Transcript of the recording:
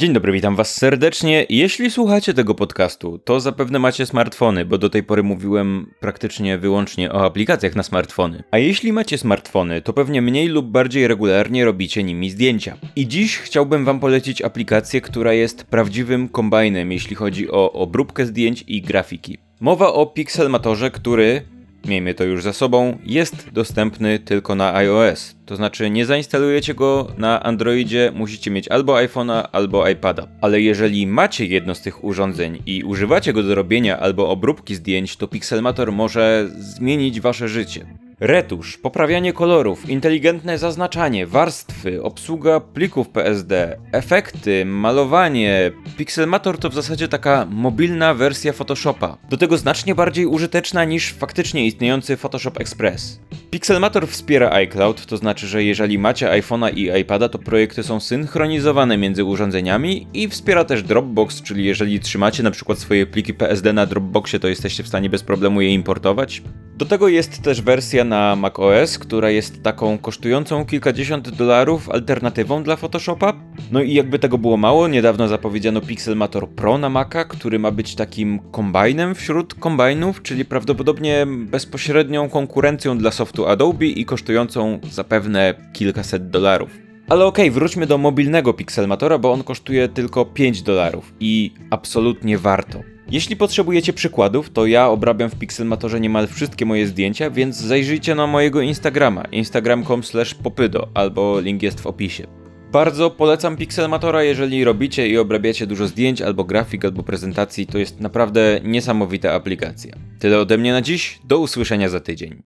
Dzień dobry, witam Was serdecznie. Jeśli słuchacie tego podcastu, to zapewne macie smartfony, bo do tej pory mówiłem praktycznie wyłącznie o aplikacjach na smartfony. A jeśli macie smartfony, to pewnie mniej lub bardziej regularnie robicie nimi zdjęcia. I dziś chciałbym Wam polecić aplikację, która jest prawdziwym kombajnem, jeśli chodzi o obróbkę zdjęć i grafiki. Mowa o Pixelmatorze, który miejmy to już za sobą, jest dostępny tylko na iOS. To znaczy nie zainstalujecie go na Androidzie, musicie mieć albo iPhone'a, albo iPada. Ale jeżeli macie jedno z tych urządzeń i używacie go do robienia albo obróbki zdjęć, to Pixelmator może zmienić wasze życie. Retusz, poprawianie kolorów, inteligentne zaznaczanie, warstwy, obsługa plików PSD, efekty, malowanie. Pixelmator to w zasadzie taka mobilna wersja Photoshopa. Do tego znacznie bardziej użyteczna niż faktycznie istniejący Photoshop Express. Pixelmator wspiera iCloud, to znaczy, że jeżeli macie iPhone'a i iPada, to projekty są synchronizowane między urządzeniami i wspiera też Dropbox, czyli jeżeli trzymacie na przykład swoje pliki PSD na Dropboxie, to jesteście w stanie bez problemu je importować. Do tego jest też wersja na macOS, która jest taką kosztującą kilkadziesiąt dolarów alternatywą dla Photoshopa. No i jakby tego było mało, niedawno zapowiedziano Pixelmator Pro na Maca, który ma być takim kombajnem wśród kombajnów, czyli prawdopodobnie bezpośrednią konkurencją dla softu Adobe i kosztującą zapewne kilkaset dolarów. Ale okej, okay, wróćmy do mobilnego Pixelmatora, bo on kosztuje tylko 5 dolarów i absolutnie warto. Jeśli potrzebujecie przykładów, to ja obrabiam w Pixelmatorze niemal wszystkie moje zdjęcia, więc zajrzyjcie na mojego Instagrama, instagram.com popydo, albo link jest w opisie. Bardzo polecam Pixelmatora, jeżeli robicie i obrabiacie dużo zdjęć, albo grafik, albo prezentacji, to jest naprawdę niesamowita aplikacja. Tyle ode mnie na dziś, do usłyszenia za tydzień.